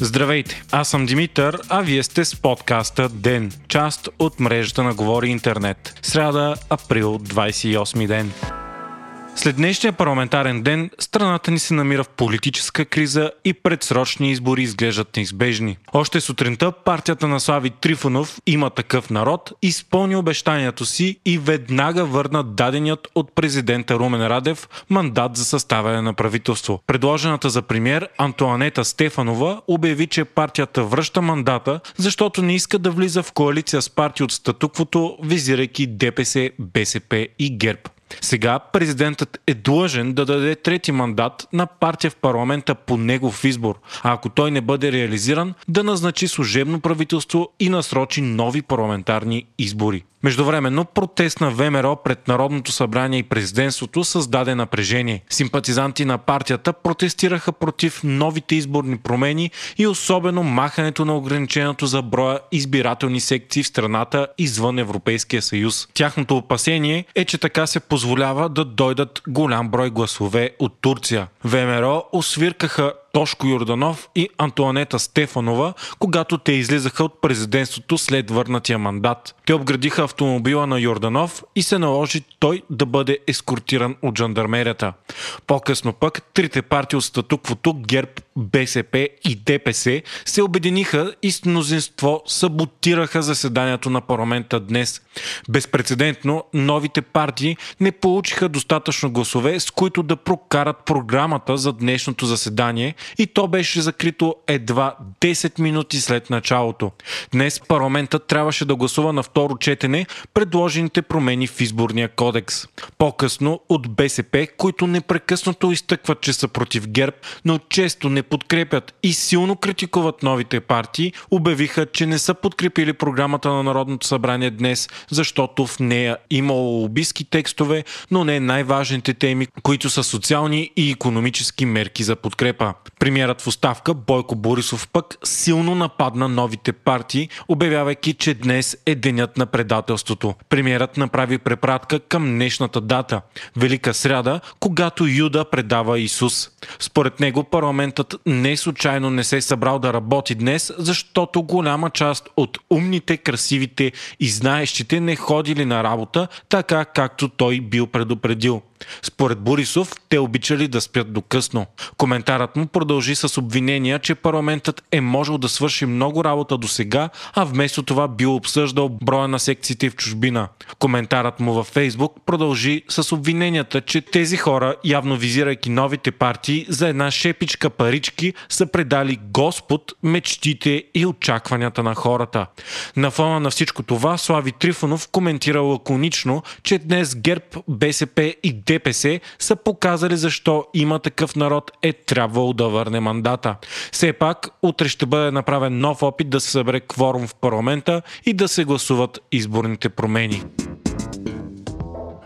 Здравейте, аз съм Димитър, а вие сте с подкаста ДЕН, част от мрежата на Говори Интернет. Сряда, април, 28 ден. След днешния парламентарен ден, страната ни се намира в политическа криза и предсрочни избори изглеждат неизбежни. Още сутринта партията на Слави Трифонов има такъв народ, изпълни обещанието си и веднага върна даденият от президента Румен Радев мандат за съставяне на правителство. Предложената за премьер Антуанета Стефанова обяви, че партията връща мандата, защото не иска да влиза в коалиция с партии от статуквото, визирайки ДПС, БСП и ГЕРБ. Сега президентът е длъжен да даде трети мандат на партия в парламента по негов избор, а ако той не бъде реализиран, да назначи служебно правителство и насрочи нови парламентарни избори. Междувременно протест на ВМРО пред Народното събрание и президентството създаде напрежение. Симпатизанти на партията протестираха против новите изборни промени и особено махането на ограничението за броя избирателни секции в страната извън Европейския съюз. Тяхното опасение е, че така се позволява да дойдат голям брой гласове от Турция. ВМРО освиркаха Тошко Йорданов и Антуанета Стефанова, когато те излизаха от президентството след върнатия мандат. Те обградиха автомобила на Йорданов и се наложи той да бъде ескортиран от жандармерията. По-късно пък трите партии от статуквото ГЕРБ, БСП и ДПС се обединиха и с мнозинство саботираха заседанието на парламента днес. Безпредседентно новите партии не получиха достатъчно гласове, с които да прокарат програмата за днешното заседание и то беше закрито едва 10 минути след началото. Днес парламентът трябваше да гласува на второ четене предложените промени в изборния кодекс. По-късно от БСП, които непрекъснато изтъкват, че са против ГЕРБ, но често не подкрепят и силно критикуват новите партии, обявиха, че не са подкрепили програмата на Народното събрание днес, защото в нея имало лобистки текстове, но не най-важните теми, които са социални и економически мерки за подкрепа. Премьерът в оставка Бойко Борисов пък силно нападна новите партии, обявявайки, че днес е денят на предателството. Премьерът направи препратка към днешната дата – Велика сряда, когато Юда предава Исус. Според него парламентът не случайно не се е събрал да работи днес, защото голяма част от умните, красивите и знаещите не ходили на работа, така както той бил предупредил. Според Борисов, те обичали да спят до късно. Коментарът му продължи с обвинения, че парламентът е можел да свърши много работа до сега, а вместо това бил обсъждал броя на секциите в чужбина. Коментарът му във Фейсбук продължи с обвиненията, че тези хора, явно визирайки новите партии, за една шепичка парички са предали Господ мечтите и очакванията на хората. На фона на всичко това Слави Трифонов коментира лаконично, че днес ГЕРБ, БСП и ДПС са показали защо има такъв народ е трябвало да върне мандата. Все пак, утре ще бъде направен нов опит да се събере кворум в парламента и да се гласуват изборните промени.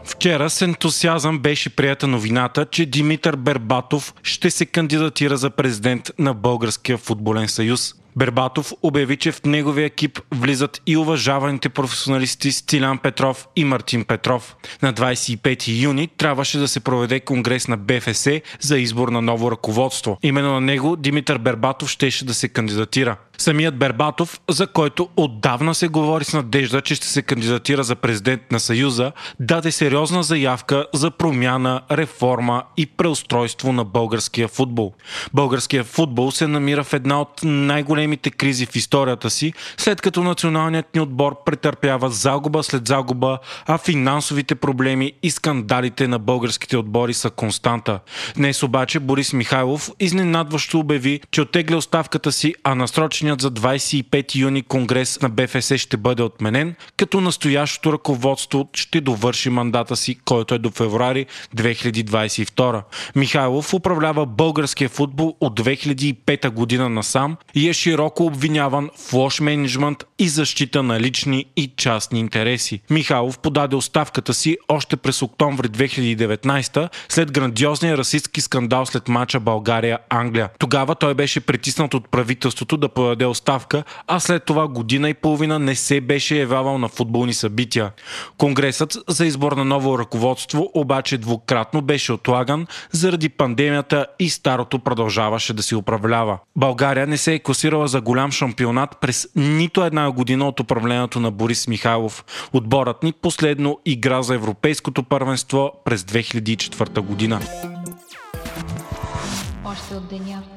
Вчера с ентусиазъм беше прията новината, че Димитър Бербатов ще се кандидатира за президент на Българския футболен съюз. Бербатов обяви, че в неговия екип влизат и уважаваните професионалисти Стилян Петров и Мартин Петров. На 25 юни трябваше да се проведе конгрес на БФС за избор на ново ръководство. Именно на него Димитър Бербатов щеше да се кандидатира. Самият Бербатов, за който отдавна се говори с надежда, че ще се кандидатира за президент на Съюза, даде сериозна заявка за промяна, реформа и преустройство на българския футбол. Българският футбол се намира в една от най-големите кризи в историята си, след като националният ни отбор претърпява загуба след загуба, а финансовите проблеми и скандалите на българските отбори са константа. Днес обаче Борис Михайлов изненадващо обяви, че оттегля оставката си, а насрочен Предстоящият за 25 юни конгрес на БФС ще бъде отменен, като настоящото ръководство ще довърши мандата си, който е до февруари 2022. Михайлов управлява българския футбол от 2005 година насам и е широко обвиняван в лош менеджмент и защита на лични и частни интереси. Михайлов подаде оставката си още през октомври 2019 след грандиозния расистски скандал след мача България-Англия. Тогава той беше притиснат от правителството да подаде оставка, а след това година и половина не се беше явявал на футболни събития. Конгресът за избор на ново ръководство обаче двукратно беше отлаган заради пандемията и старото продължаваше да си управлява. България не се е класирала за голям шампионат през нито една година от управлението на Борис Михайлов. Отборът ни последно игра за европейското първенство през 2004 година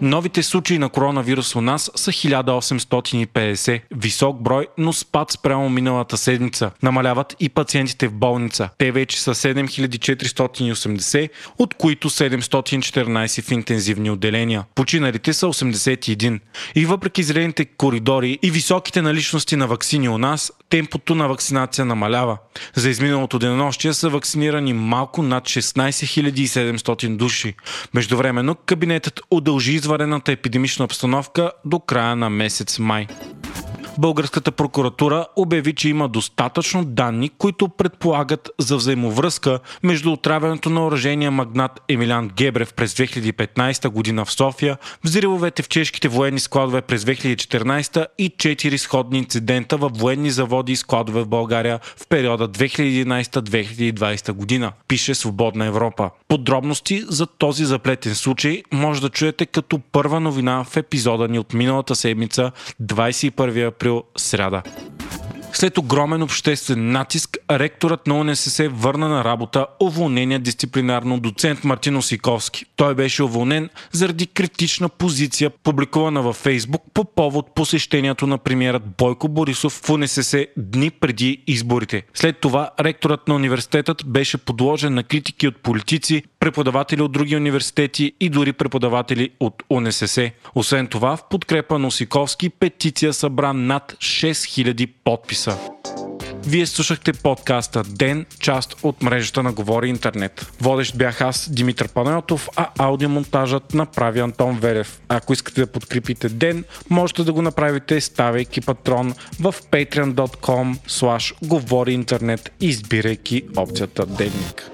Новите случаи на коронавирус у нас са 1850. Висок брой, но спад спрямо миналата седмица. Намаляват и пациентите в болница. Те вече са 7480, от които 714 в интензивни отделения. Починалите са 81. И въпреки зелените коридори и високите наличности на вакцини у нас, темпото на вакцинация намалява. За изминалото денонощие са вакцинирани малко над 16 700 души. Междувременно кабинетът удължи изварената епидемична обстановка до края на месец май. Българската прокуратура обяви, че има достатъчно данни, които предполагат за взаимовръзка между отравянето на оръжения магнат Емилян Гебрев през 2015 година в София, взривовете в чешките военни складове през 2014 и четири сходни инцидента в военни заводи и складове в България в периода 2011-2020 година, пише Свободна Европа. Подробности за този заплетен случай може да чуете като първа новина в епизода ни от миналата седмица, 21 април, сряда. След огромен обществен натиск, ректорът на УНСС върна на работа уволнения дисциплинарно доцент Мартин Сиковски. Той беше уволнен заради критична позиция, публикувана във Фейсбук по повод посещението на премиерът Бойко Борисов в УНСС дни преди изборите. След това ректорът на университетът беше подложен на критики от политици, преподаватели от други университети и дори преподаватели от УНСС. Освен това, в подкрепа на Осиковски петиция събра над 6000 подписа. Вие слушахте подкаста Ден, част от мрежата на Говори Интернет. Водещ бях аз, Димитър Панайотов, а аудиомонтажът направи Антон Верев. Ако искате да подкрепите Ден, можете да го направите ставайки патрон в patreon.com slash говори интернет, избирайки опцията Денник.